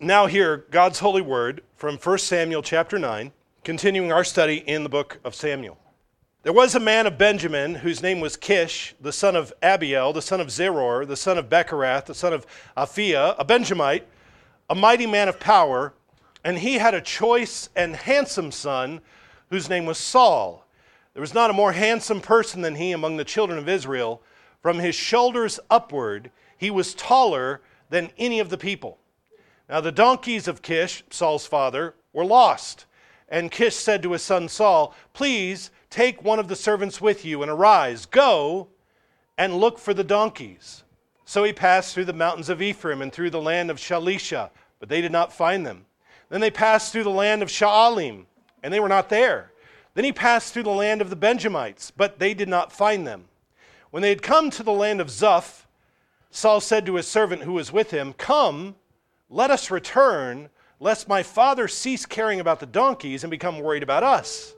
now hear God's holy word from 1 Samuel chapter 9, continuing our study in the book of Samuel. There was a man of Benjamin whose name was Kish, the son of Abiel, the son of Zeror, the son of Bechorath, the son of Aphiah, a Benjamite, a mighty man of power, and he had a choice and handsome son whose name was Saul. There was not a more handsome person than he among the children of Israel. From his shoulders upward, he was taller than any of the people. Now, the donkeys of Kish, Saul's father, were lost. And Kish said to his son Saul, Please take one of the servants with you and arise, go and look for the donkeys. So he passed through the mountains of Ephraim and through the land of Shalisha, but they did not find them. Then they passed through the land of Shaalim, and they were not there. Then he passed through the land of the Benjamites, but they did not find them. When they had come to the land of Zuph, Saul said to his servant who was with him, Come, let us return, lest my father cease caring about the donkeys and become worried about us.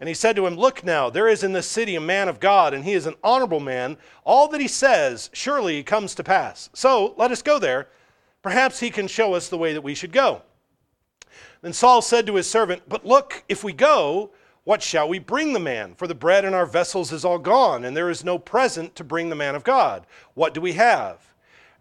And he said to him, Look now, there is in this city a man of God, and he is an honorable man. All that he says surely comes to pass. So let us go there. Perhaps he can show us the way that we should go. Then Saul said to his servant, But look, if we go, what shall we bring the man? For the bread in our vessels is all gone, and there is no present to bring the man of God. What do we have?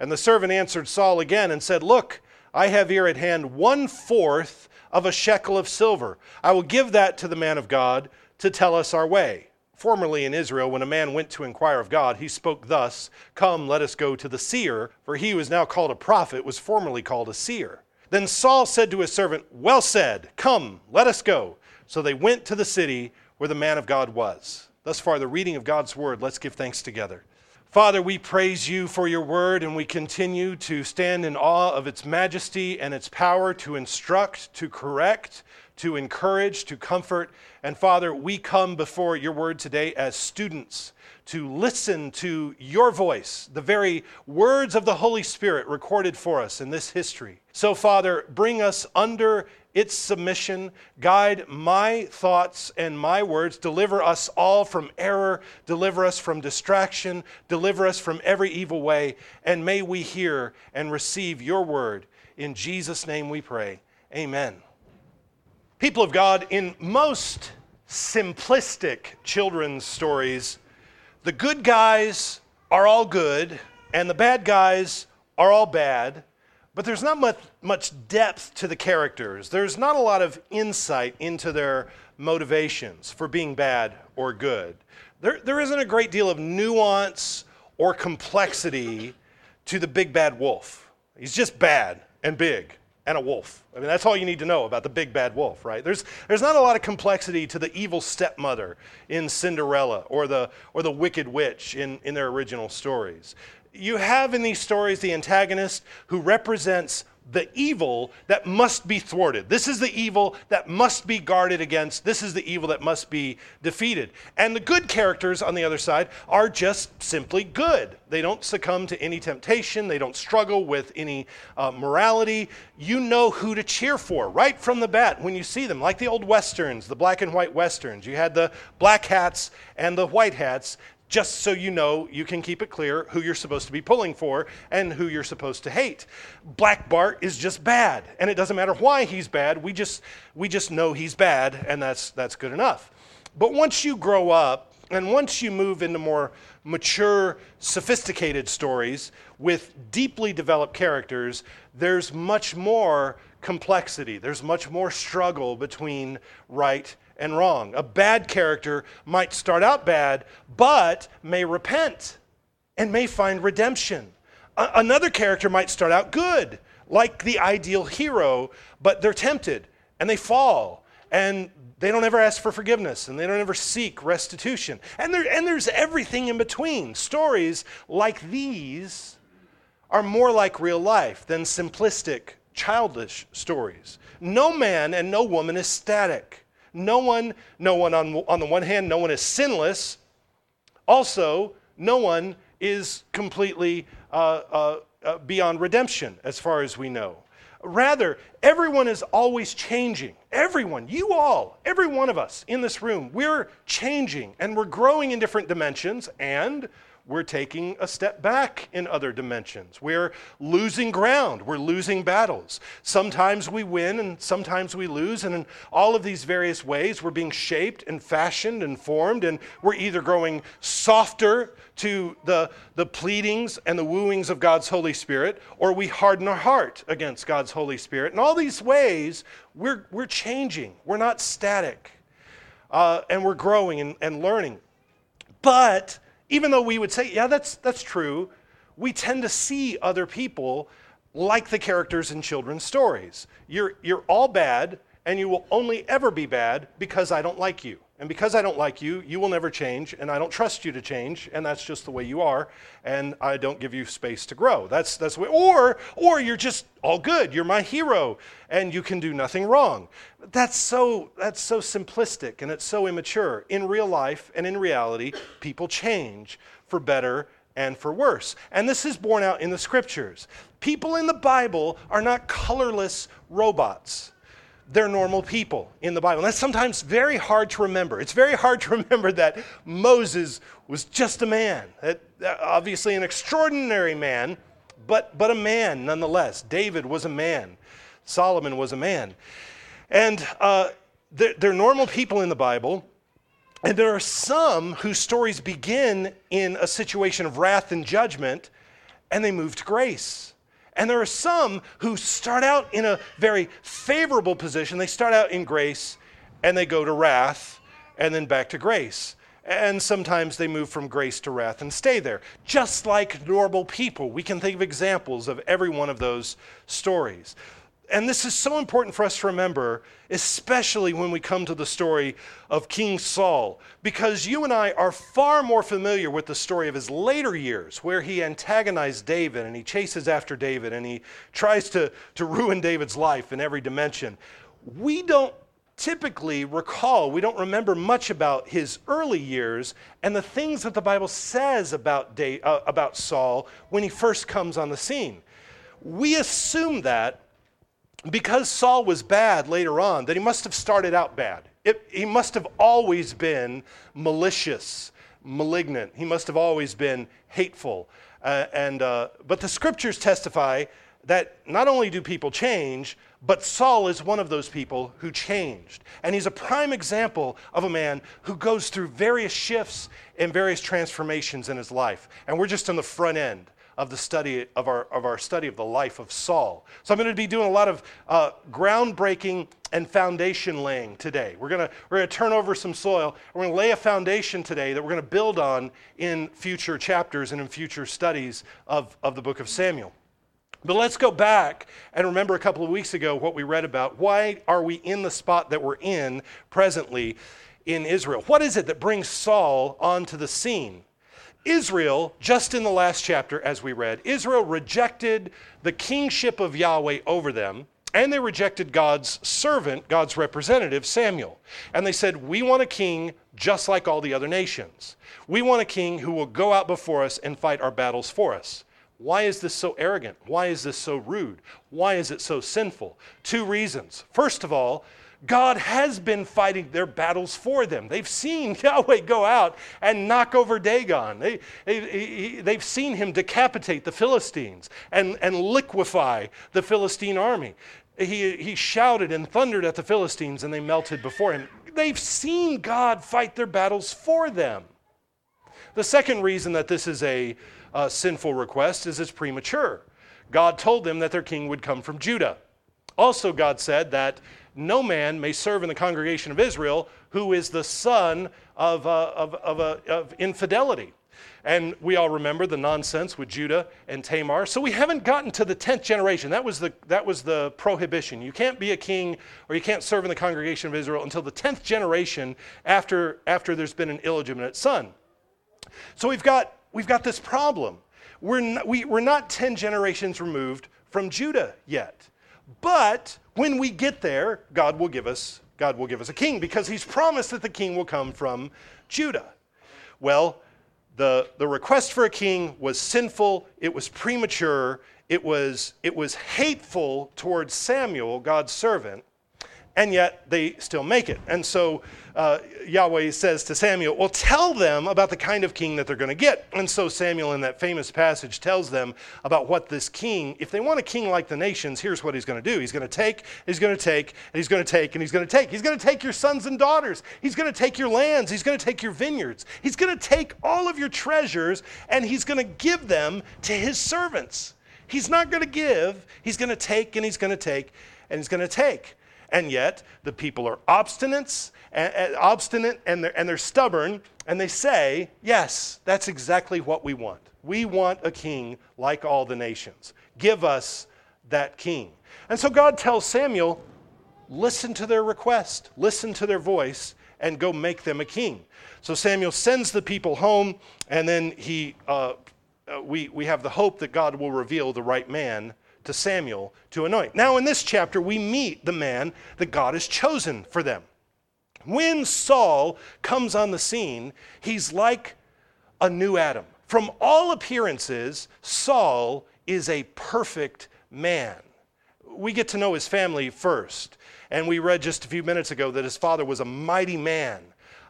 And the servant answered Saul again and said, Look, I have here at hand one fourth of a shekel of silver. I will give that to the man of God to tell us our way. Formerly in Israel, when a man went to inquire of God, he spoke thus Come, let us go to the seer, for he who is now called a prophet was formerly called a seer. Then Saul said to his servant, Well said, come, let us go. So they went to the city where the man of God was. Thus far, the reading of God's word. Let's give thanks together. Father, we praise you for your word, and we continue to stand in awe of its majesty and its power to instruct, to correct, to encourage, to comfort. And Father, we come before your word today as students to listen to your voice, the very words of the Holy Spirit recorded for us in this history. So, Father, bring us under its submission. Guide my thoughts and my words. Deliver us all from error. Deliver us from distraction. Deliver us from every evil way. And may we hear and receive your word. In Jesus' name we pray. Amen. People of God, in most simplistic children's stories, the good guys are all good and the bad guys are all bad but there's not much, much depth to the characters. There's not a lot of insight into their motivations for being bad or good. There, there isn't a great deal of nuance or complexity to the big bad wolf. He's just bad and big and a wolf. I mean, that's all you need to know about the big bad wolf, right? There's, there's not a lot of complexity to the evil stepmother in Cinderella or the, or the wicked witch in, in their original stories you have in these stories the antagonist who represents the evil that must be thwarted. This is the evil that must be guarded against. This is the evil that must be defeated. And the good characters on the other side are just simply good. They don't succumb to any temptation, they don't struggle with any uh, morality. You know who to cheer for right from the bat when you see them, like the old westerns, the black and white westerns. You had the black hats and the white hats just so you know you can keep it clear who you're supposed to be pulling for and who you're supposed to hate. Black Bart is just bad, and it doesn't matter why he's bad. We just we just know he's bad, and that's that's good enough. But once you grow up and once you move into more mature, sophisticated stories with deeply developed characters, there's much more complexity. There's much more struggle between right and wrong. A bad character might start out bad, but may repent and may find redemption. A- another character might start out good, like the ideal hero, but they're tempted and they fall and they don't ever ask for forgiveness and they don't ever seek restitution. And, there, and there's everything in between. Stories like these are more like real life than simplistic, childish stories. No man and no woman is static. No one, no one on, on the one hand, no one is sinless. Also, no one is completely uh, uh, uh, beyond redemption, as far as we know. Rather, everyone is always changing. Everyone, you all, every one of us in this room, we're changing and we're growing in different dimensions and we're taking a step back in other dimensions. We're losing ground. We're losing battles. Sometimes we win and sometimes we lose. And in all of these various ways, we're being shaped and fashioned and formed. And we're either growing softer to the, the pleadings and the wooings of God's Holy Spirit, or we harden our heart against God's Holy Spirit. In all these ways, we're, we're changing. We're not static. Uh, and we're growing and, and learning. But even though we would say, yeah, that's, that's true, we tend to see other people like the characters in children's stories. You're, you're all bad, and you will only ever be bad because I don't like you. And because I don't like you, you will never change, and I don't trust you to change, and that's just the way you are, and I don't give you space to grow. That's that's the way. Or or you're just all good. You're my hero, and you can do nothing wrong. That's so that's so simplistic and it's so immature. In real life and in reality, people change for better and for worse. And this is borne out in the scriptures. People in the Bible are not colorless robots they're normal people in the Bible. And that's sometimes very hard to remember. It's very hard to remember that Moses was just a man, that, obviously an extraordinary man, but, but a man nonetheless. David was a man, Solomon was a man. And uh, they're, they're normal people in the Bible. And there are some whose stories begin in a situation of wrath and judgment, and they move to grace. And there are some who start out in a very favorable position. They start out in grace and they go to wrath and then back to grace. And sometimes they move from grace to wrath and stay there. Just like normal people, we can think of examples of every one of those stories and this is so important for us to remember, especially when we come to the story of King Saul, because you and I are far more familiar with the story of his later years, where he antagonized David and he chases after David and he tries to, to ruin David's life in every dimension. We don't typically recall, we don't remember much about his early years and the things that the Bible says about, uh, about Saul when he first comes on the scene. We assume that because Saul was bad later on, that he must have started out bad. It, he must have always been malicious, malignant. He must have always been hateful. Uh, and, uh, but the scriptures testify that not only do people change, but Saul is one of those people who changed. And he's a prime example of a man who goes through various shifts and various transformations in his life. And we're just on the front end of the study of our, of our study of the life of Saul. So I'm going to be doing a lot of uh, groundbreaking and foundation laying today. We're going to, we're going to turn over some soil. We're going to lay a foundation today that we're going to build on in future chapters and in future studies of, of the book of Samuel. But let's go back and remember a couple of weeks ago what we read about. Why are we in the spot that we're in presently in Israel? What is it that brings Saul onto the scene? Israel, just in the last chapter, as we read, Israel rejected the kingship of Yahweh over them, and they rejected God's servant, God's representative, Samuel. And they said, We want a king just like all the other nations. We want a king who will go out before us and fight our battles for us. Why is this so arrogant? Why is this so rude? Why is it so sinful? Two reasons. First of all, God has been fighting their battles for them. They've seen Yahweh go out and knock over Dagon. They, they, they've seen him decapitate the Philistines and, and liquefy the Philistine army. He, he shouted and thundered at the Philistines and they melted before him. They've seen God fight their battles for them. The second reason that this is a, a sinful request is it's premature. God told them that their king would come from Judah. Also, God said that no man may serve in the congregation of Israel who is the son of, uh, of, of, uh, of infidelity. And we all remember the nonsense with Judah and Tamar. So we haven't gotten to the 10th generation. That was the, that was the prohibition. You can't be a king or you can't serve in the congregation of Israel until the 10th generation after, after there's been an illegitimate son. So we've got, we've got this problem. We're not, we, we're not 10 generations removed from Judah yet. But when we get there, God will give us God will give us a king because he's promised that the king will come from Judah. Well, the, the request for a king was sinful, it was premature, it was, it was hateful towards Samuel, God's servant, and yet they still make it. And so uh, Yahweh says to Samuel, Well, tell them about the kind of king that they're going to get. And so Samuel, in that famous passage, tells them about what this king, if they want a king like the nations, here's what he's going to do. He's going to take, he's going to take, and he's going to take, and he's going to take. He's going to take your sons and daughters. He's going to take your lands. He's going to take your vineyards. He's going to take all of your treasures, and he's going to give them to his servants. He's not going to give, he's going to take, and he's going to take, and he's going to take. And yet, the people are obstinate, and, obstinate and they're, and they're stubborn, and they say, Yes, that's exactly what we want. We want a king like all the nations. Give us that king. And so God tells Samuel, Listen to their request, listen to their voice, and go make them a king. So Samuel sends the people home, and then he, uh, uh we, we have the hope that God will reveal the right man to Samuel to anoint. Now, in this chapter, we meet the man that God has chosen for them. When Saul comes on the scene, he's like a new Adam. From all appearances, Saul is a perfect man. We get to know his family first. And we read just a few minutes ago that his father was a mighty man,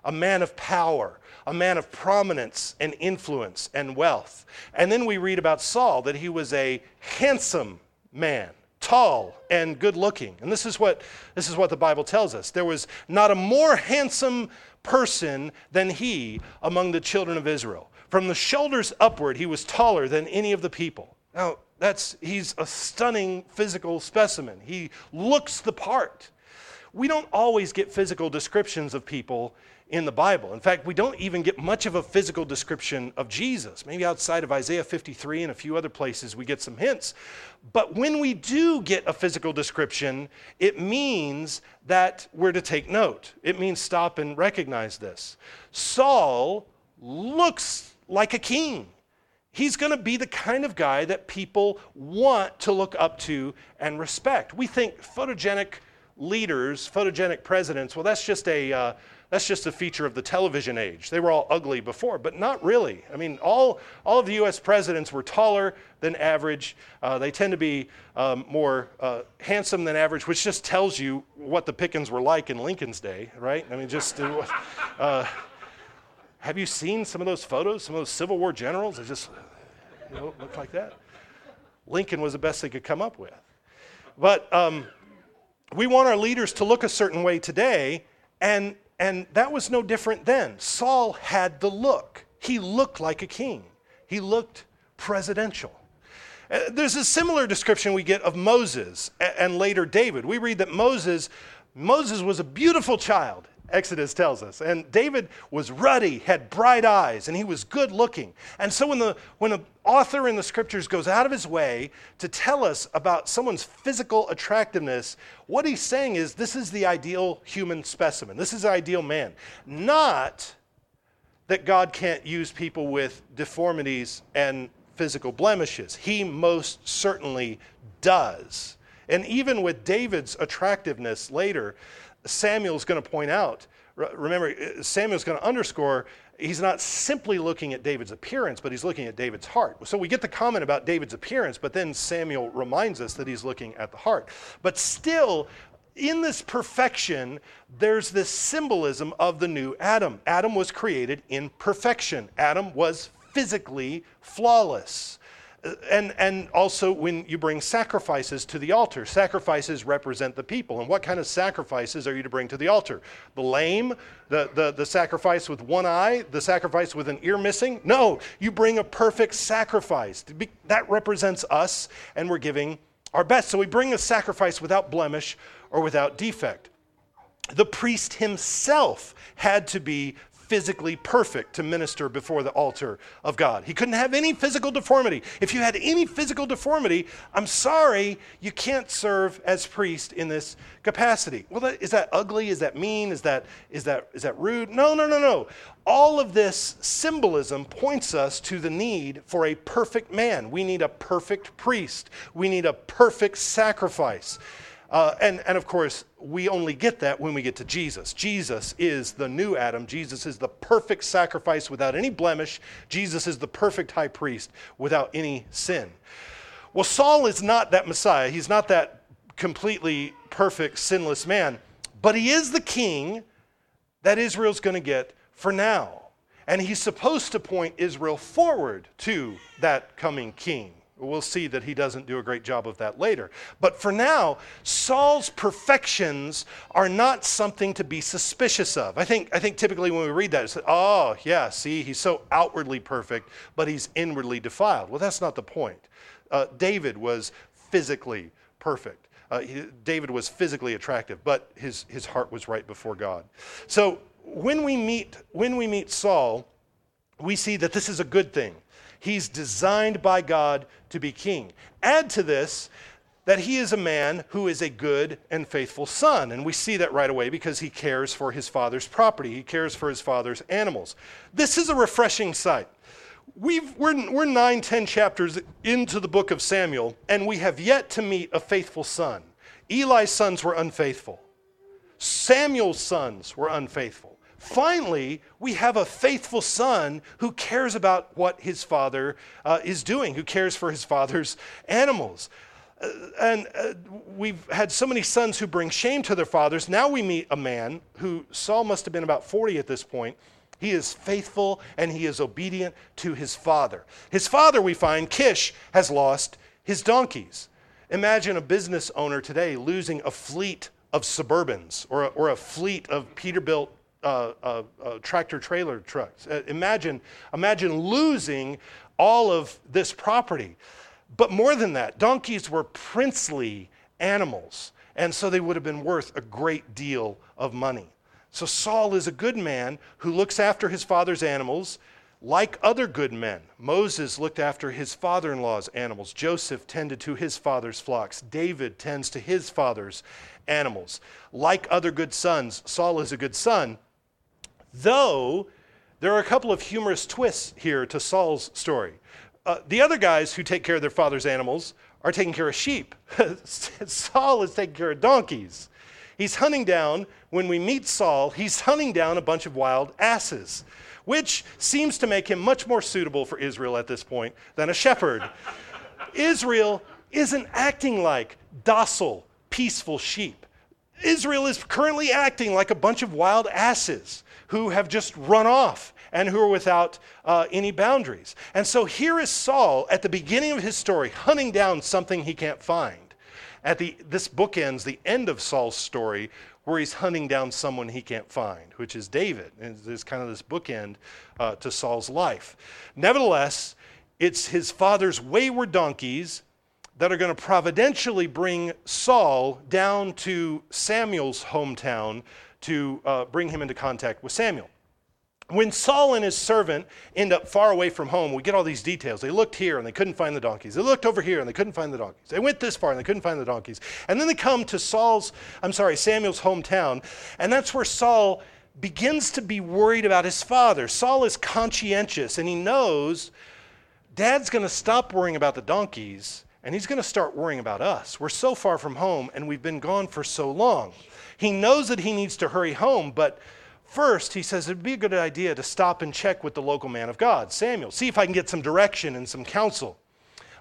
a man of power, a man of prominence and influence and wealth. And then we read about Saul that he was a handsome man, tall and good looking. And this is what this is what the Bible tells us. There was not a more handsome person than he among the children of Israel. From the shoulders upward, he was taller than any of the people. Now, that's he's a stunning physical specimen. He looks the part. We don't always get physical descriptions of people in the Bible. In fact, we don't even get much of a physical description of Jesus. Maybe outside of Isaiah 53 and a few other places, we get some hints. But when we do get a physical description, it means that we're to take note. It means stop and recognize this. Saul looks like a king. He's going to be the kind of guy that people want to look up to and respect. We think photogenic leaders, photogenic presidents, well, that's just a. Uh, that's just a feature of the television age. They were all ugly before, but not really. I mean, all, all of the US presidents were taller than average. Uh, they tend to be um, more uh, handsome than average, which just tells you what the Pickens were like in Lincoln's day, right? I mean, just. Uh, have you seen some of those photos, some of those Civil War generals? They just you know, look like that. Lincoln was the best they could come up with. But um, we want our leaders to look a certain way today, and and that was no different then. Saul had the look. He looked like a king, he looked presidential. Uh, there's a similar description we get of Moses and later David. We read that Moses, Moses was a beautiful child. Exodus tells us. And David was ruddy, had bright eyes, and he was good looking. And so when the, when the author in the scriptures goes out of his way to tell us about someone's physical attractiveness, what he's saying is this is the ideal human specimen. This is the ideal man. Not that God can't use people with deformities and physical blemishes. He most certainly does. And even with David's attractiveness later, Samuel's going to point out. Remember, uh, Samuel's going to underscore he's not simply looking at David's appearance, but he's looking at David's heart. So we get the comment about David's appearance, but then Samuel reminds us that he's looking at the heart. But still, in this perfection, there's this symbolism of the new Adam. Adam was created in perfection, Adam was physically flawless and, and also when you bring sacrifices to the altar, sacrifices represent the people. And what kind of sacrifices are you to bring to the altar? The lame, the, the, the sacrifice with one eye, the sacrifice with an ear missing? No, you bring a perfect sacrifice. That represents us, and we're giving our best. So we bring a sacrifice without blemish or without defect. The priest himself had to be physically perfect to minister before the altar of God. He couldn't have any physical deformity. If you had any physical deformity, I'm sorry, you can't serve as priest in this capacity. Well, that, is that ugly? Is that mean? Is that, is, that, is that rude? No, no, no, no. All of this symbolism points us to the need for a perfect man. We need a perfect priest. We need a perfect sacrifice. Uh, and, and of course, we only get that when we get to Jesus. Jesus is the new Adam. Jesus is the perfect sacrifice without any blemish. Jesus is the perfect high priest without any sin. Well, Saul is not that Messiah. He's not that completely perfect, sinless man. but he is the king that Israel's going to get for now. And he's supposed to point Israel forward to that coming king. We'll see that he doesn't do a great job of that later. But for now, Saul's perfections are not something to be suspicious of. I think, I think typically when we read that, it's, oh, yeah, see, he's so outwardly perfect, but he's inwardly defiled. Well, that's not the point. Uh, David was physically perfect. Uh, he, David was physically attractive, but his, his heart was right before God. So when we meet, when we meet Saul, we see that this is a good thing. He's designed by God to be king. Add to this that he is a man who is a good and faithful son. And we see that right away because he cares for his father's property, he cares for his father's animals. This is a refreshing sight. We've, we're, we're nine, ten chapters into the book of Samuel, and we have yet to meet a faithful son. Eli's sons were unfaithful, Samuel's sons were unfaithful. Finally, we have a faithful son who cares about what his father uh, is doing, who cares for his father's animals. Uh, and uh, we've had so many sons who bring shame to their fathers. Now we meet a man who Saul must have been about 40 at this point. He is faithful and he is obedient to his father. His father, we find, Kish, has lost his donkeys. Imagine a business owner today losing a fleet of Suburbans or a, or a fleet of Peterbilt uh, uh, uh, tractor trailer trucks. Uh, imagine, imagine losing all of this property. But more than that, donkeys were princely animals, and so they would have been worth a great deal of money. So Saul is a good man who looks after his father's animals like other good men. Moses looked after his father in law's animals. Joseph tended to his father's flocks. David tends to his father's animals. Like other good sons, Saul is a good son, Though there are a couple of humorous twists here to Saul's story. Uh, the other guys who take care of their father's animals are taking care of sheep. Saul is taking care of donkeys. He's hunting down, when we meet Saul, he's hunting down a bunch of wild asses, which seems to make him much more suitable for Israel at this point than a shepherd. Israel isn't acting like docile, peaceful sheep. Israel is currently acting like a bunch of wild asses who have just run off and who are without uh, any boundaries. And so here is Saul at the beginning of his story, hunting down something he can't find. At the, this book ends the end of Saul's story where he's hunting down someone he can't find, which is David. And there's kind of this bookend uh, to Saul's life. Nevertheless, it's his father's wayward donkeys that are going to providentially bring Saul down to Samuel's hometown to uh, bring him into contact with Samuel. When Saul and his servant end up far away from home, we get all these details. They looked here and they couldn't find the donkeys. They looked over here and they couldn't find the donkeys. They went this far and they couldn't find the donkeys. And then they come to Saul's, I'm sorry, Samuel's hometown, and that's where Saul begins to be worried about his father. Saul is conscientious and he knows dad's going to stop worrying about the donkeys and he's going to start worrying about us. We're so far from home and we've been gone for so long. He knows that he needs to hurry home, but first he says it'd be a good idea to stop and check with the local man of God, Samuel, see if I can get some direction and some counsel.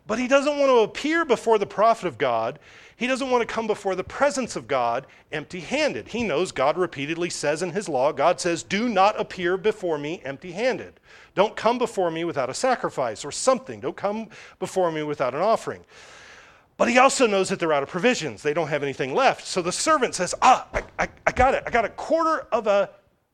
But he doesn't want to appear before the prophet of God. He doesn't want to come before the presence of God empty handed. He knows God repeatedly says in his law, God says, Do not appear before me empty handed. Don't come before me without a sacrifice or something. Don't come before me without an offering. But he also knows that they're out of provisions. They don't have anything left. So the servant says, Ah, I, I, I got it. I got a quarter of a,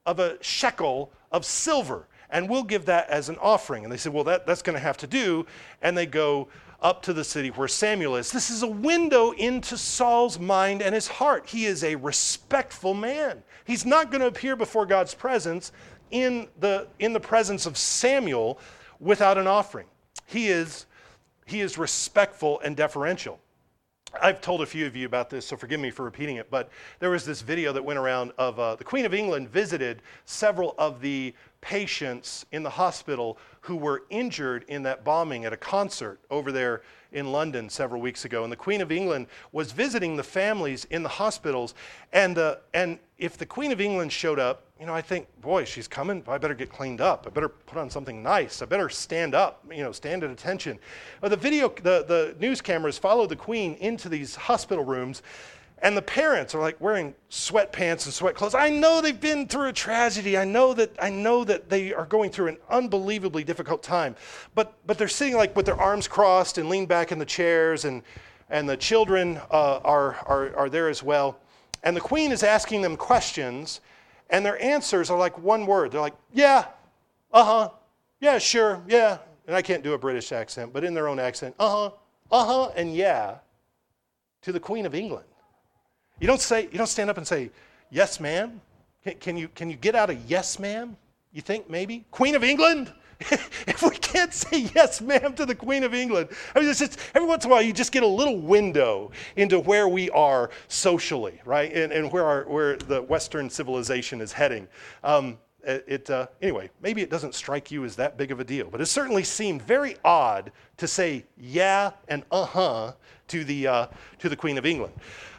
of a shekel of silver, and we'll give that as an offering. And they said, Well, that, that's going to have to do. And they go up to the city where Samuel is. This is a window into Saul's mind and his heart. He is a respectful man. He's not going to appear before God's presence in the, in the presence of Samuel without an offering. He is he is respectful and deferential. I've told a few of you about this, so forgive me for repeating it, but there was this video that went around of uh, the Queen of England visited several of the patients in the hospital who were injured in that bombing at a concert over there in London several weeks ago. And the Queen of England was visiting the families in the hospitals. And, uh, and if the Queen of England showed up, you know, I think, boy, she's coming. I better get cleaned up. I better put on something nice. I better stand up, you know, stand at attention. The video, the, the news cameras follow the Queen into these hospital rooms. And the parents are like wearing sweatpants and sweat clothes. I know they've been through a tragedy. I know that I know that they are going through an unbelievably difficult time. But but they're sitting like with their arms crossed and leaned back in the chairs, and and the children uh, are, are are there as well. And the queen is asking them questions, and their answers are like one word. They're like, yeah, uh huh, yeah, sure, yeah. And I can't do a British accent, but in their own accent, uh huh, uh huh, and yeah, to the Queen of England. You don't say, you don't stand up and say, yes, ma'am. Can, can you, can you get out a yes, ma'am? You think maybe? Queen of England? if we can't say yes, ma'am, to the Queen of England, I mean, it's just, every once in a while you just get a little window into where we are socially, right? And, and where, our, where the Western civilization is heading. Um, it, uh, anyway, maybe it doesn't strike you as that big of a deal, but it certainly seemed very odd to say yeah and uh huh to, the uh, to the Queen of England.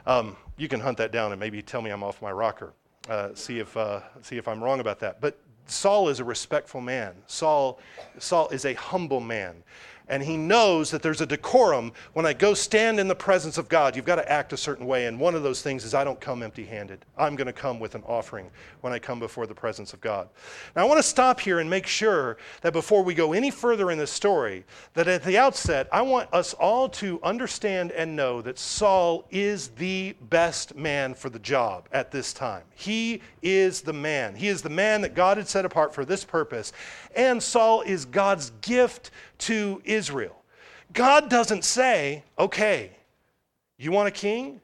Um, you can hunt that down and maybe tell me I'm off my rocker. Uh, see if uh, see if I'm wrong about that. But Saul is a respectful man. Saul Saul is a humble man and he knows that there's a decorum. When I go stand in the presence of God, you've got to act a certain way. And one of those things is I don't come empty handed. I'm going to come with an offering when I come before the presence of God. Now, I want to stop here and make sure that before we go any further in this story, that at the outset, I want us all to understand and know that Saul is the best man for the job at this time. He is the man. He is the man that God had set apart for this purpose. And Saul is God's gift to Israel. God doesn't say, okay, you want a king?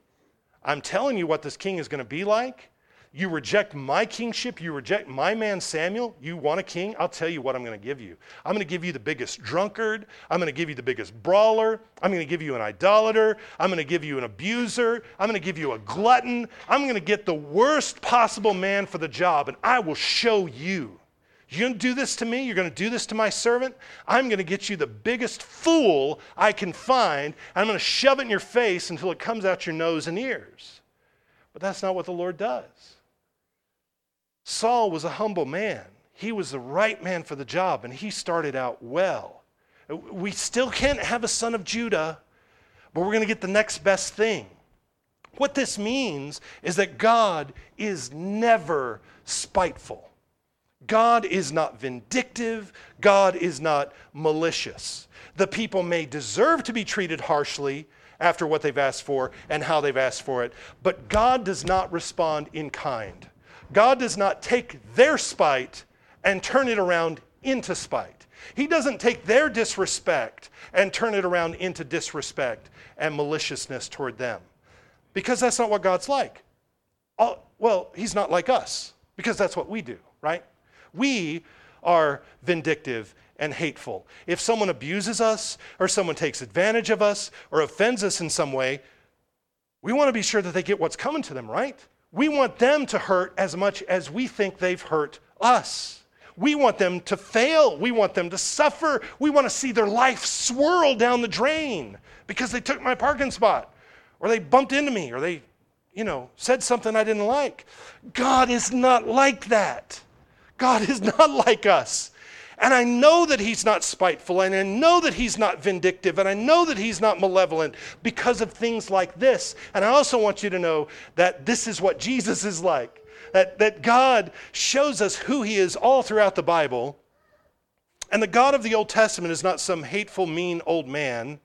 I'm telling you what this king is going to be like. You reject my kingship, you reject my man Samuel, you want a king? I'll tell you what I'm going to give you. I'm going to give you the biggest drunkard. I'm going to give you the biggest brawler. I'm going to give you an idolater. I'm going to give you an abuser. I'm going to give you a glutton. I'm going to get the worst possible man for the job, and I will show you you're going to do this to me? You're going to do this to my servant? I'm going to get you the biggest fool I can find, and I'm going to shove it in your face until it comes out your nose and ears. But that's not what the Lord does. Saul was a humble man. He was the right man for the job, and he started out well. We still can't have a son of Judah, but we're going to get the next best thing. What this means is that God is never spiteful. God is not vindictive, God is not malicious. The people may deserve to be treated harshly after what they've asked for and how they've asked for it, but God does not respond in kind. God does not take their spite and turn it around into spite. He doesn't take their disrespect and turn it around into disrespect and maliciousness toward them. Because that's not what God's like. well, He's not like us, because that's what we do, right? We are vindictive and hateful. If someone abuses us, or someone takes advantage of us, or offends us in some way, we want to be sure that they get what's coming to them, right? We want them to hurt as much as we think they've hurt us. We want them to fail. We want them to suffer. We want to see their life swirl down the drain because they took my parking spot, or they bumped into me, or they, you know, said something I didn't like. God is not like that. God is not like us. And I know that He's not spiteful, and I know that He's not vindictive, and I know that He's not malevolent because of things like this. And I also want you to know that this is what Jesus is like. That, that God shows us who He is all throughout the Bible. And the God of the Old Testament is not some hateful, mean old man.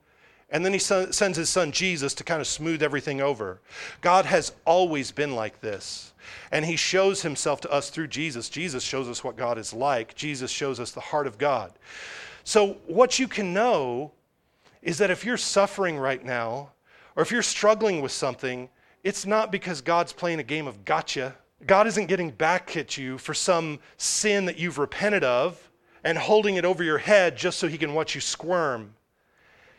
And then He sends His Son Jesus to kind of smooth everything over. God has always been like this. And he shows himself to us through Jesus. Jesus shows us what God is like, Jesus shows us the heart of God. So, what you can know is that if you're suffering right now, or if you're struggling with something, it's not because God's playing a game of gotcha. God isn't getting back at you for some sin that you've repented of and holding it over your head just so he can watch you squirm.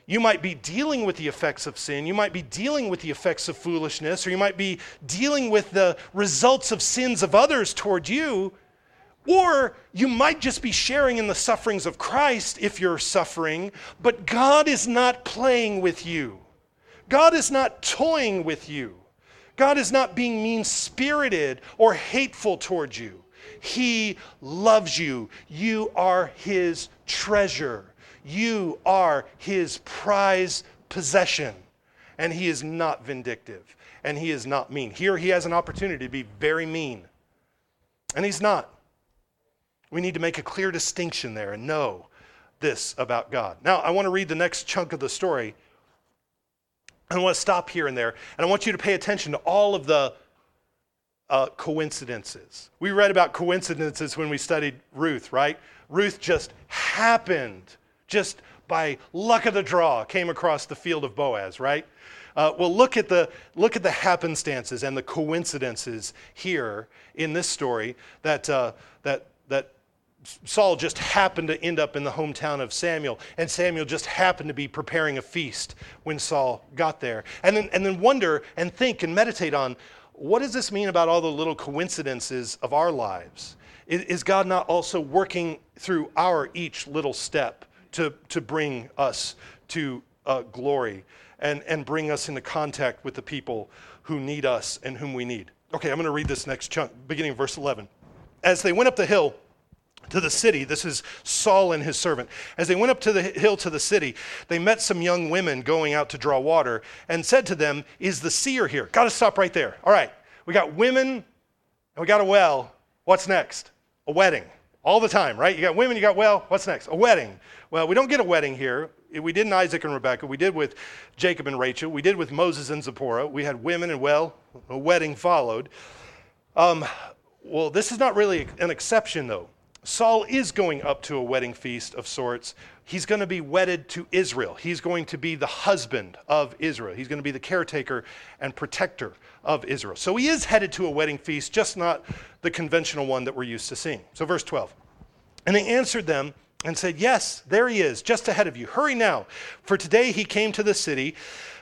You might be dealing with the effects of sin. You might be dealing with the effects of foolishness, or you might be dealing with the results of sins of others toward you. Or you might just be sharing in the sufferings of Christ if you're suffering, but God is not playing with you. God is not toying with you. God is not being mean spirited or hateful towards you. He loves you. You are His treasure. You are his prized possession, and he is not vindictive. and he is not mean. Here he has an opportunity to be very mean, and he's not. We need to make a clear distinction there and know this about God. Now, I want to read the next chunk of the story. I want to stop here and there, and I want you to pay attention to all of the uh, coincidences. We read about coincidences when we studied Ruth, right? Ruth just happened, just by luck of the draw, came across the field of Boaz, right? Uh, well, look at the look at the happenstances and the coincidences here in this story that uh, that that Saul just happened to end up in the hometown of Samuel, and Samuel just happened to be preparing a feast when Saul got there. And then, and then wonder and think and meditate on what does this mean about all the little coincidences of our lives? Is God not also working through our each little step to, to bring us to uh, glory and, and bring us into contact with the people who need us and whom we need? Okay, I'm going to read this next chunk, beginning verse 11. As they went up the hill, to the city. This is Saul and his servant. As they went up to the hill to the city, they met some young women going out to draw water and said to them, Is the seer here? Got to stop right there. All right, we got women and we got a well. What's next? A wedding. All the time, right? You got women, you got well. What's next? A wedding. Well, we don't get a wedding here. We did in Isaac and Rebekah. We did with Jacob and Rachel. We did with Moses and Zipporah. We had women and well, a wedding followed. Um, well, this is not really an exception, though. Saul is going up to a wedding feast of sorts. He's going to be wedded to Israel. He's going to be the husband of Israel. He's going to be the caretaker and protector of Israel. So he is headed to a wedding feast, just not the conventional one that we're used to seeing. So, verse 12. And they answered them and said, Yes, there he is, just ahead of you. Hurry now, for today he came to the city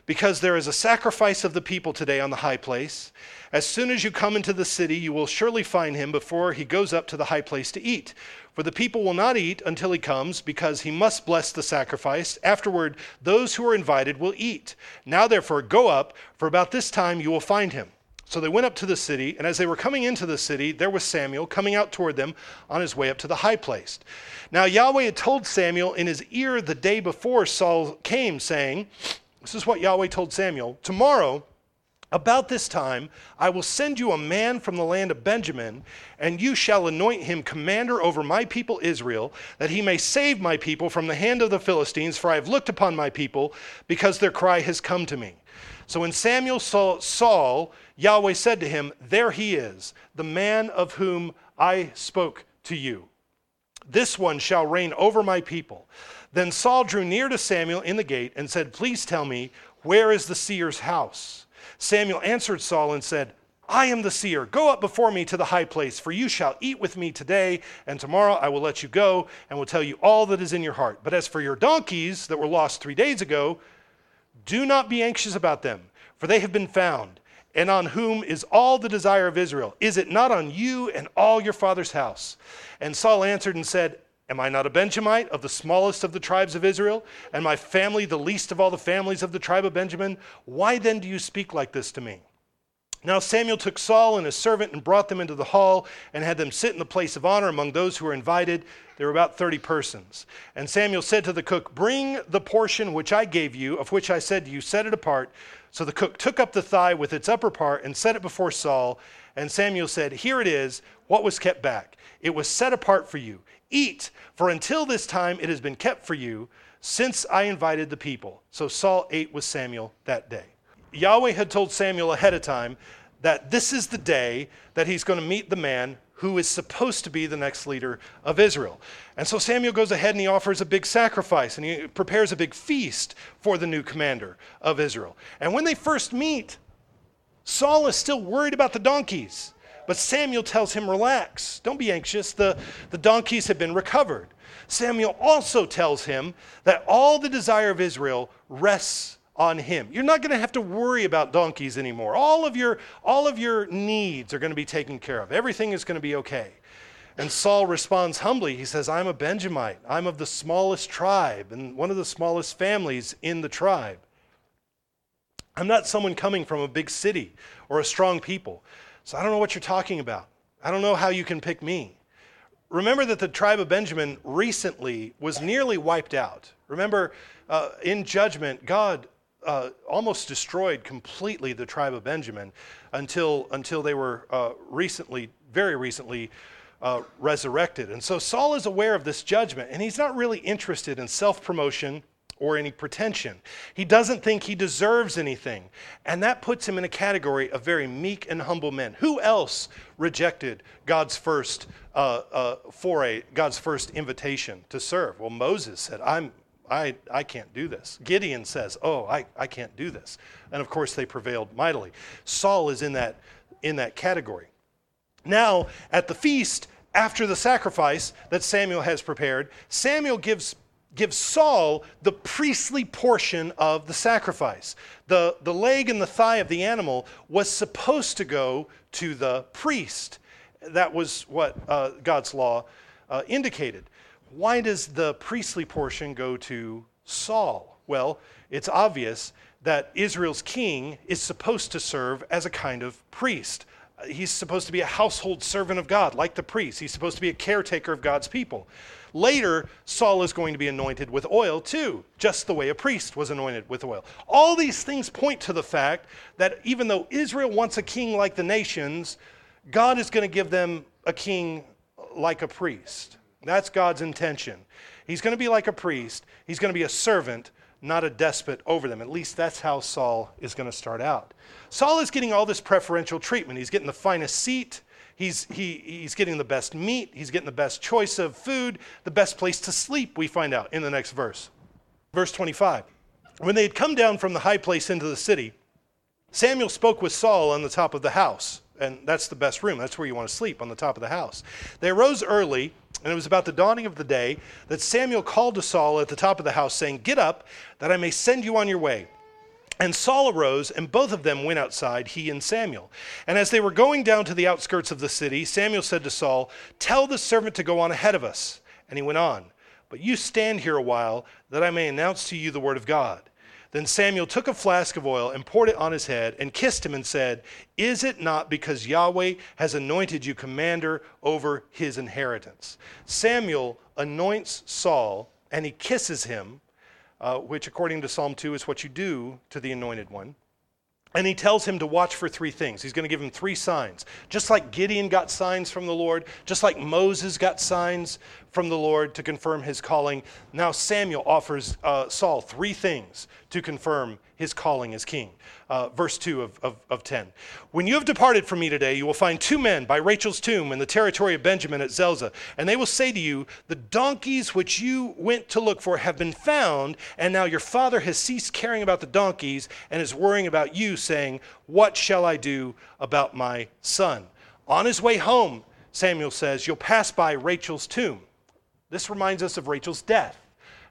because there is a sacrifice of the people today on the high place. As soon as you come into the city, you will surely find him before he goes up to the high place to eat. For the people will not eat until he comes, because he must bless the sacrifice. Afterward, those who are invited will eat. Now, therefore, go up, for about this time you will find him. So they went up to the city, and as they were coming into the city, there was Samuel coming out toward them on his way up to the high place. Now Yahweh had told Samuel in his ear the day before Saul came, saying, this is what Yahweh told Samuel Tomorrow, about this time, I will send you a man from the land of Benjamin, and you shall anoint him commander over my people Israel, that he may save my people from the hand of the Philistines, for I have looked upon my people, because their cry has come to me. So when Samuel saw Saul, Yahweh said to him, There he is, the man of whom I spoke to you. This one shall reign over my people. Then Saul drew near to Samuel in the gate and said, Please tell me, where is the seer's house? Samuel answered Saul and said, I am the seer. Go up before me to the high place, for you shall eat with me today, and tomorrow I will let you go and will tell you all that is in your heart. But as for your donkeys that were lost three days ago, do not be anxious about them, for they have been found. And on whom is all the desire of Israel? Is it not on you and all your father's house? And Saul answered and said, Am I not a Benjamite of the smallest of the tribes of Israel, and my family the least of all the families of the tribe of Benjamin? Why then do you speak like this to me? Now Samuel took Saul and his servant and brought them into the hall and had them sit in the place of honor among those who were invited. There were about 30 persons. And Samuel said to the cook, Bring the portion which I gave you, of which I said to you, set it apart. So the cook took up the thigh with its upper part and set it before Saul. And Samuel said, Here it is, what was kept back. It was set apart for you. Eat, for until this time it has been kept for you, since I invited the people. So Saul ate with Samuel that day. Yahweh had told Samuel ahead of time that this is the day that he's going to meet the man who is supposed to be the next leader of Israel. And so Samuel goes ahead and he offers a big sacrifice and he prepares a big feast for the new commander of Israel. And when they first meet, Saul is still worried about the donkeys. But Samuel tells him, Relax, don't be anxious. The, the donkeys have been recovered. Samuel also tells him that all the desire of Israel rests on him. You're not going to have to worry about donkeys anymore. All of your, all of your needs are going to be taken care of. Everything is going to be okay. And Saul responds humbly. He says, I'm a Benjamite. I'm of the smallest tribe and one of the smallest families in the tribe. I'm not someone coming from a big city or a strong people. So I don't know what you're talking about. I don't know how you can pick me. Remember that the tribe of Benjamin recently was nearly wiped out. Remember, uh, in judgment, God uh, almost destroyed completely the tribe of Benjamin until, until they were uh, recently, very recently, uh, resurrected. And so Saul is aware of this judgment, and he's not really interested in self promotion or any pretension. He doesn't think he deserves anything. And that puts him in a category of very meek and humble men. Who else rejected God's first uh, uh, foray, God's first invitation to serve? Well, Moses said, I'm, I, I can't do this. Gideon says, Oh, I, I can't do this. And of course, they prevailed mightily. Saul is in that, in that category. Now, at the feast, after the sacrifice that Samuel has prepared, Samuel gives, gives Saul the priestly portion of the sacrifice. The, the leg and the thigh of the animal was supposed to go to the priest. That was what uh, God's law uh, indicated. Why does the priestly portion go to Saul? Well, it's obvious that Israel's king is supposed to serve as a kind of priest. Uh, he's supposed to be a household servant of God, like the priest. He's supposed to be a caretaker of God's people. Later, Saul is going to be anointed with oil too, just the way a priest was anointed with oil. All these things point to the fact that even though Israel wants a king like the nations, God is going to give them a king like a priest. That's God's intention. He's going to be like a priest, he's going to be a servant, not a despot over them. At least that's how Saul is going to start out. Saul is getting all this preferential treatment. He's getting the finest seat, he's, he, he's getting the best meat, he's getting the best choice of food, the best place to sleep, we find out in the next verse. Verse 25. When they had come down from the high place into the city, Samuel spoke with Saul on the top of the house and that's the best room. That's where you want to sleep, on the top of the house. They arose early, and it was about the dawning of the day that Samuel called to Saul at the top of the house, saying, Get up, that I may send you on your way. And Saul arose, and both of them went outside, he and Samuel. And as they were going down to the outskirts of the city, Samuel said to Saul, Tell the servant to go on ahead of us. And he went on. But you stand here a while, that I may announce to you the word of God. Then Samuel took a flask of oil and poured it on his head and kissed him and said, Is it not because Yahweh has anointed you commander over his inheritance? Samuel anoints Saul and he kisses him, uh, which, according to Psalm 2, is what you do to the anointed one. And he tells him to watch for three things. He's going to give him three signs. Just like Gideon got signs from the Lord, just like Moses got signs from the Lord to confirm his calling, now Samuel offers uh, Saul three things to confirm his calling as king. Uh, verse 2 of, of, of 10. When you have departed from me today, you will find two men by Rachel's tomb in the territory of Benjamin at Zelzah, and they will say to you, The donkeys which you went to look for have been found, and now your father has ceased caring about the donkeys and is worrying about you, saying, What shall I do about my son? On his way home, Samuel says, You'll pass by Rachel's tomb. This reminds us of Rachel's death.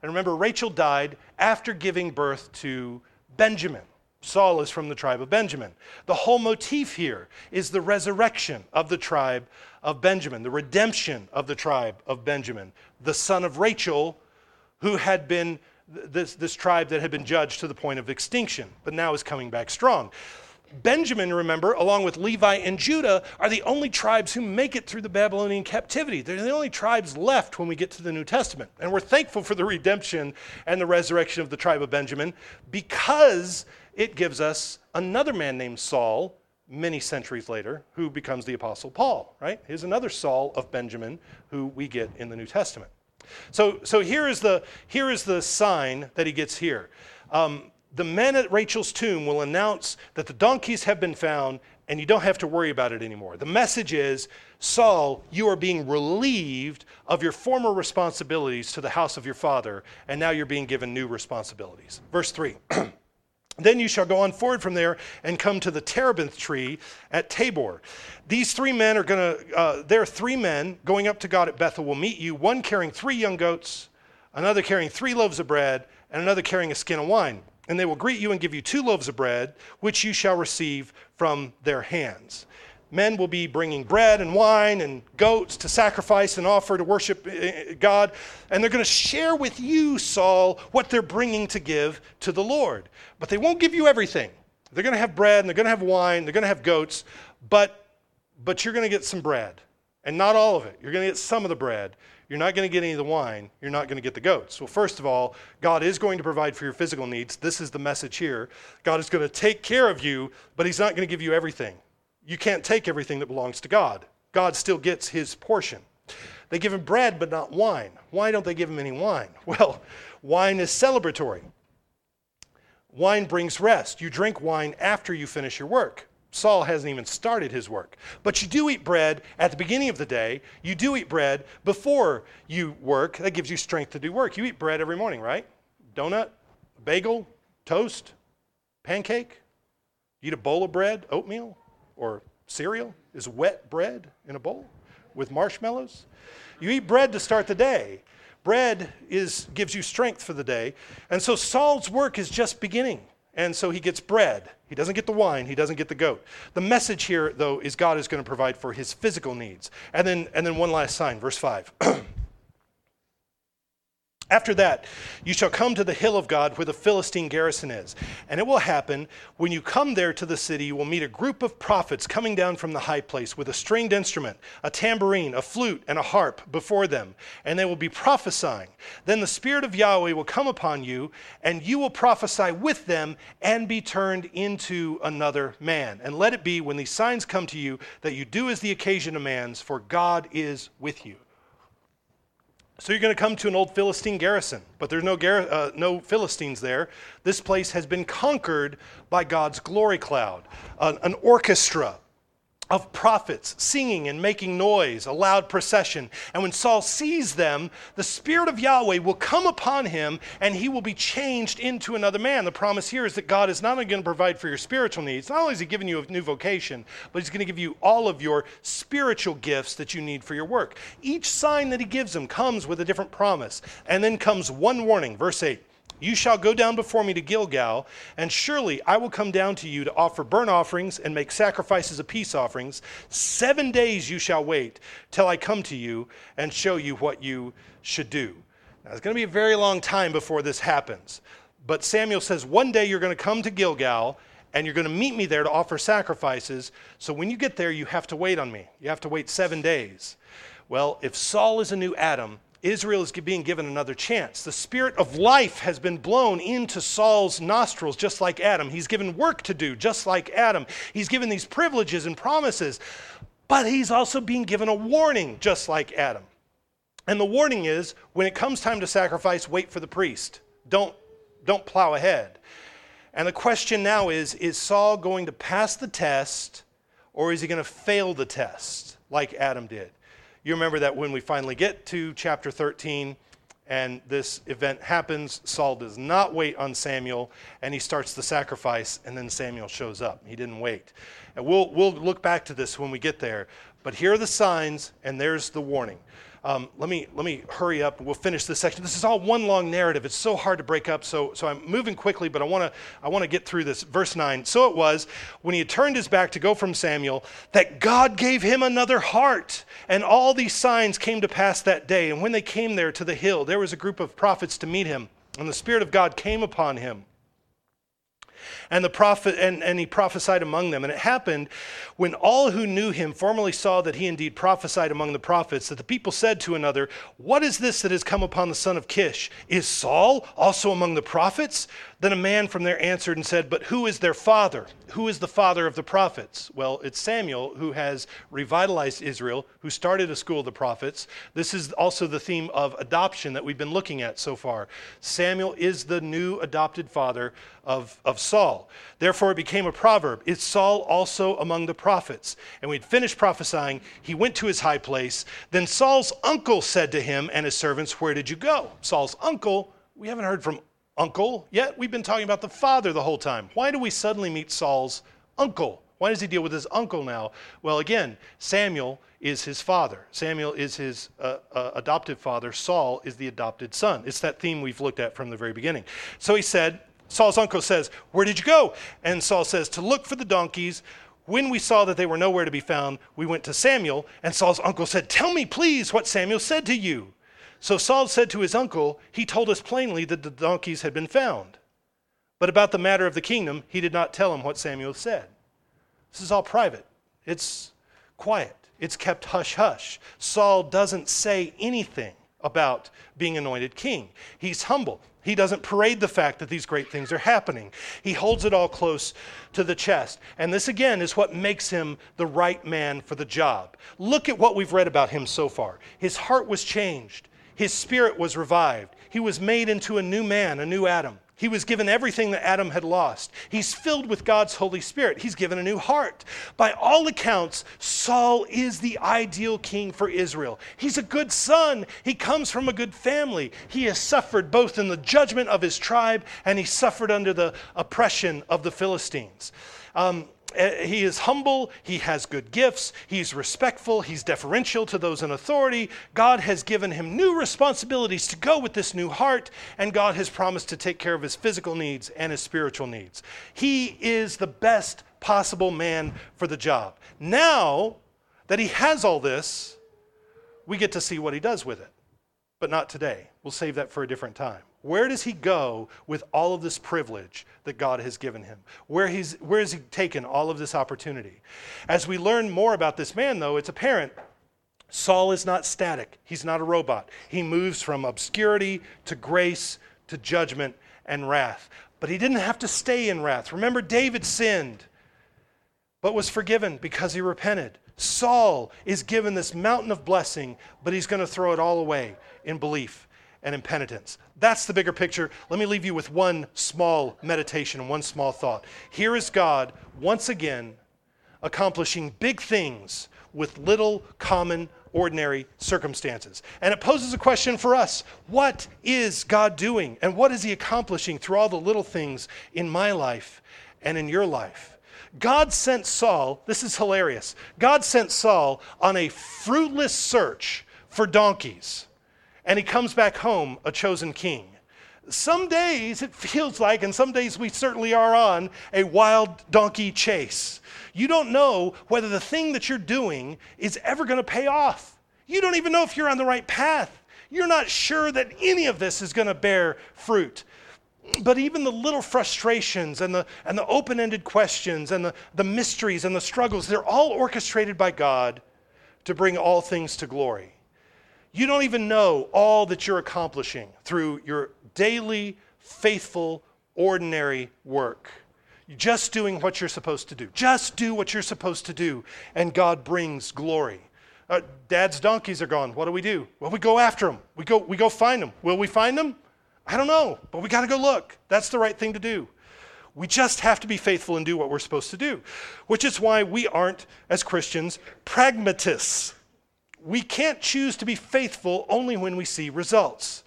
And remember, Rachel died after giving birth to Benjamin. Saul is from the tribe of Benjamin. The whole motif here is the resurrection of the tribe of Benjamin, the redemption of the tribe of Benjamin, the son of Rachel, who had been this, this tribe that had been judged to the point of extinction, but now is coming back strong. Benjamin, remember, along with Levi and Judah, are the only tribes who make it through the Babylonian captivity. They're the only tribes left when we get to the New Testament. And we're thankful for the redemption and the resurrection of the tribe of Benjamin because it gives us another man named Saul many centuries later who becomes the Apostle Paul, right? Here's another Saul of Benjamin who we get in the New Testament. So, so here, is the, here is the sign that he gets here. Um, the men at Rachel's tomb will announce that the donkeys have been found and you don't have to worry about it anymore. The message is Saul, you are being relieved of your former responsibilities to the house of your father, and now you're being given new responsibilities. Verse 3. Then you shall go on forward from there and come to the terebinth tree at Tabor. These three men are going to, uh, there are three men going up to God at Bethel will meet you, one carrying three young goats, another carrying three loaves of bread, and another carrying a skin of wine and they will greet you and give you two loaves of bread, which you shall receive from their hands. Men will be bringing bread and wine and goats to sacrifice and offer to worship eh, eh, God. And they're going to share with you, Saul, what they're bringing to give to the Lord. But they won't give you everything. They're going to have bread and they're going to have wine, they're going to have goats, but, but you're going to get some bread. And not all of it. You're going to get some of the bread you're not going to get any of the wine, you're not going to get the goats. Well, first of all, God is going to provide for your physical needs. This is the message here. God is going to take care of you, but He's not going to give you everything. You can't take everything that belongs to God. God still gets His portion. They give him bread, but not wine. Why don't they give him any wine? Well, wine is celebratory. Wine brings rest. You drink wine after you finish your work. Saul hasn't even started his work. But you do eat bread at the beginning of the day. You do eat bread before you work. That gives you strength to do work. You eat bread every morning, right? Donut, bagel, toast, pancake. You eat a bowl of bread, oatmeal, or cereal is wet bread in a bowl with marshmallows. You eat bread to start the day. Bread is, gives you strength for the day. And so Saul's work is just beginning. And so he gets bread. He doesn't get the wine. He doesn't get the goat. The message here, though, is God is going to provide for his physical needs. And then, and then one last sign, verse 5. After that, you shall come to the hill of God where the Philistine garrison is. And it will happen when you come there to the city, you will meet a group of prophets coming down from the high place with a stringed instrument, a tambourine, a flute, and a harp before them. And they will be prophesying. Then the Spirit of Yahweh will come upon you, and you will prophesy with them and be turned into another man. And let it be when these signs come to you that you do as the occasion demands, for God is with you. So you're going to come to an old Philistine garrison, but there's no, uh, no Philistines there. This place has been conquered by God's glory cloud, an, an orchestra of prophets singing and making noise, a loud procession. And when Saul sees them, the Spirit of Yahweh will come upon him and he will be changed into another man. The promise here is that God is not only going to provide for your spiritual needs, not only is he giving you a new vocation, but he's going to give you all of your spiritual gifts that you need for your work. Each sign that he gives them comes with a different promise. And then comes one warning, verse 8. You shall go down before me to Gilgal, and surely I will come down to you to offer burnt offerings and make sacrifices of peace offerings. Seven days you shall wait till I come to you and show you what you should do. Now, it's going to be a very long time before this happens. But Samuel says, One day you're going to come to Gilgal, and you're going to meet me there to offer sacrifices. So when you get there, you have to wait on me. You have to wait seven days. Well, if Saul is a new Adam, Israel is being given another chance. The spirit of life has been blown into Saul's nostrils, just like Adam. He's given work to do, just like Adam. He's given these privileges and promises, but he's also being given a warning, just like Adam. And the warning is when it comes time to sacrifice, wait for the priest. Don't, don't plow ahead. And the question now is is Saul going to pass the test or is he going to fail the test like Adam did? You remember that when we finally get to chapter 13 and this event happens, Saul does not wait on Samuel and he starts the sacrifice, and then Samuel shows up. He didn't wait. And we'll, we'll look back to this when we get there. But here are the signs, and there's the warning. Um, let me let me hurry up. We'll finish this section. This is all one long narrative. It's so hard to break up. So so I'm moving quickly, but I want to I want to get through this. Verse nine. So it was when he had turned his back to go from Samuel that God gave him another heart, and all these signs came to pass that day. And when they came there to the hill, there was a group of prophets to meet him, and the Spirit of God came upon him and the prophet and, and he prophesied among them and it happened when all who knew him formerly saw that he indeed prophesied among the prophets that the people said to another what is this that has come upon the son of kish is saul also among the prophets then a man from there answered and said, But who is their father? Who is the father of the prophets? Well, it's Samuel who has revitalized Israel, who started a school of the prophets. This is also the theme of adoption that we've been looking at so far. Samuel is the new adopted father of, of Saul. Therefore, it became a proverb Is Saul also among the prophets? And we'd finished prophesying. He went to his high place. Then Saul's uncle said to him and his servants, Where did you go? Saul's uncle, we haven't heard from uncle, yet we've been talking about the father the whole time. Why do we suddenly meet Saul's uncle? Why does he deal with his uncle now? Well, again, Samuel is his father. Samuel is his uh, uh, adopted father. Saul is the adopted son. It's that theme we've looked at from the very beginning. So he said, Saul's uncle says, Where did you go? And Saul says, To look for the donkeys. When we saw that they were nowhere to be found, we went to Samuel. And Saul's uncle said, Tell me, please, what Samuel said to you. So Saul said to his uncle, He told us plainly that the donkeys had been found. But about the matter of the kingdom, he did not tell him what Samuel said. This is all private, it's quiet, it's kept hush hush. Saul doesn't say anything. about being anointed king. He's humble. He doesn't parade the fact that these great things are happening. He holds it all close to the chest. And this, again, is what makes him the right man for the job. Look at what we've read about him so far. His heart was changed, his spirit was revived, he was made into a new man, a new Adam. He was given everything that Adam had lost. He's filled with God's Holy Spirit. He's given a new heart. By all accounts, Saul is the ideal king for Israel. He's a good son. He comes from a good family. He has suffered both in the judgment of his tribe and he suffered under the oppression of the Philistines. Um, Uh, he is humble, he has good gifts, he's respectful, he's deferential to those in authority. God has given him new responsibilities to go with this new heart, and God has promised to take care of his physical needs and his spiritual needs. He is the best possible man for the job. Now that he has all this, we get to see what he does with it, but not today. We'll save that for a different time. Where does he go with all of this privilege that God has given him? Where, he's, where has he taken all of this opportunity? As we learn more about this man, though, it's apparent Saul is not static. He's not a robot. He moves from obscurity to grace to judgment and wrath. But he didn't have to stay in wrath. Remember, David sinned, but was forgiven because he repented. Saul is given this mountain of blessing, but he's going to throw it all away in belief and in penitence. That's the bigger picture. Let me leave you with one small meditation, one small thought. Here is God once again accomplishing big things with little common ordinary circumstances. And it poses a question for us what is God doing? And what is He accomplishing through all the little things in my life and in your life? God sent Saul, this is hilarious. God sent Saul on a fruitless search for donkeys and he comes back home a chosen king. Some days it feels like, and some days we certainly are on, a wild donkey chase. You don't know whether the thing that you're doing is ever going to pay off. You don't even know if you're on the right path. You're not sure that any of this is going to bear fruit. But even the little frustrations and the, and the open ended questions and the, the mysteries and the struggles, they're all orchestrated by God to bring all things to glory. You don't even know all that you're accomplishing through your daily, faithful, ordinary work. Just doing what you're supposed to do. Just do what you're supposed to do, and God brings glory. Uh, Dad's donkeys are gone. What do we do? Well, we go after them. We go, we go find them. Will we find them? I don't know, but we got to go look. That's the right thing to do. We just have to be faithful and do what we're supposed to do, which is why we aren't, as Christians, pragmatists we can't choose to be faithful only when we see results.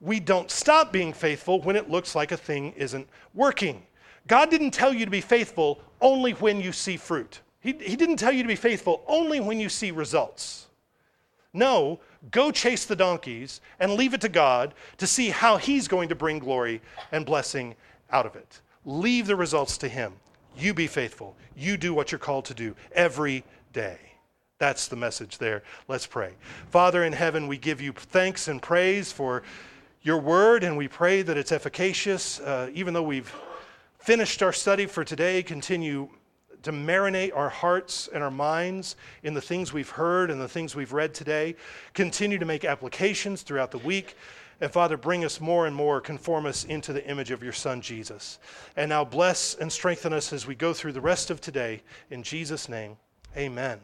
We don't stop being faithful when it looks like a thing isn't working. God didn't tell you to be faithful only when you see fruit. He, he didn't tell you to be faithful only when you see results. No, go chase the donkeys and leave it to God to see how He's going to bring glory and blessing out of it. Leave the results to Him. You be faithful. You do what you're called to do every day. That's the message there. Let's pray. Father in heaven, we give you thanks and praise for your word, and we pray that it's efficacious. Uh, even though we've finished our study for today, continue to marinate our hearts and our minds in the things we've heard and the things we've read today. Continue to make applications throughout the week. And Father, bring us more and more, conform us into the image of your Son, Jesus. And now bless and strengthen us as we go through the rest of today. In Jesus' name, amen.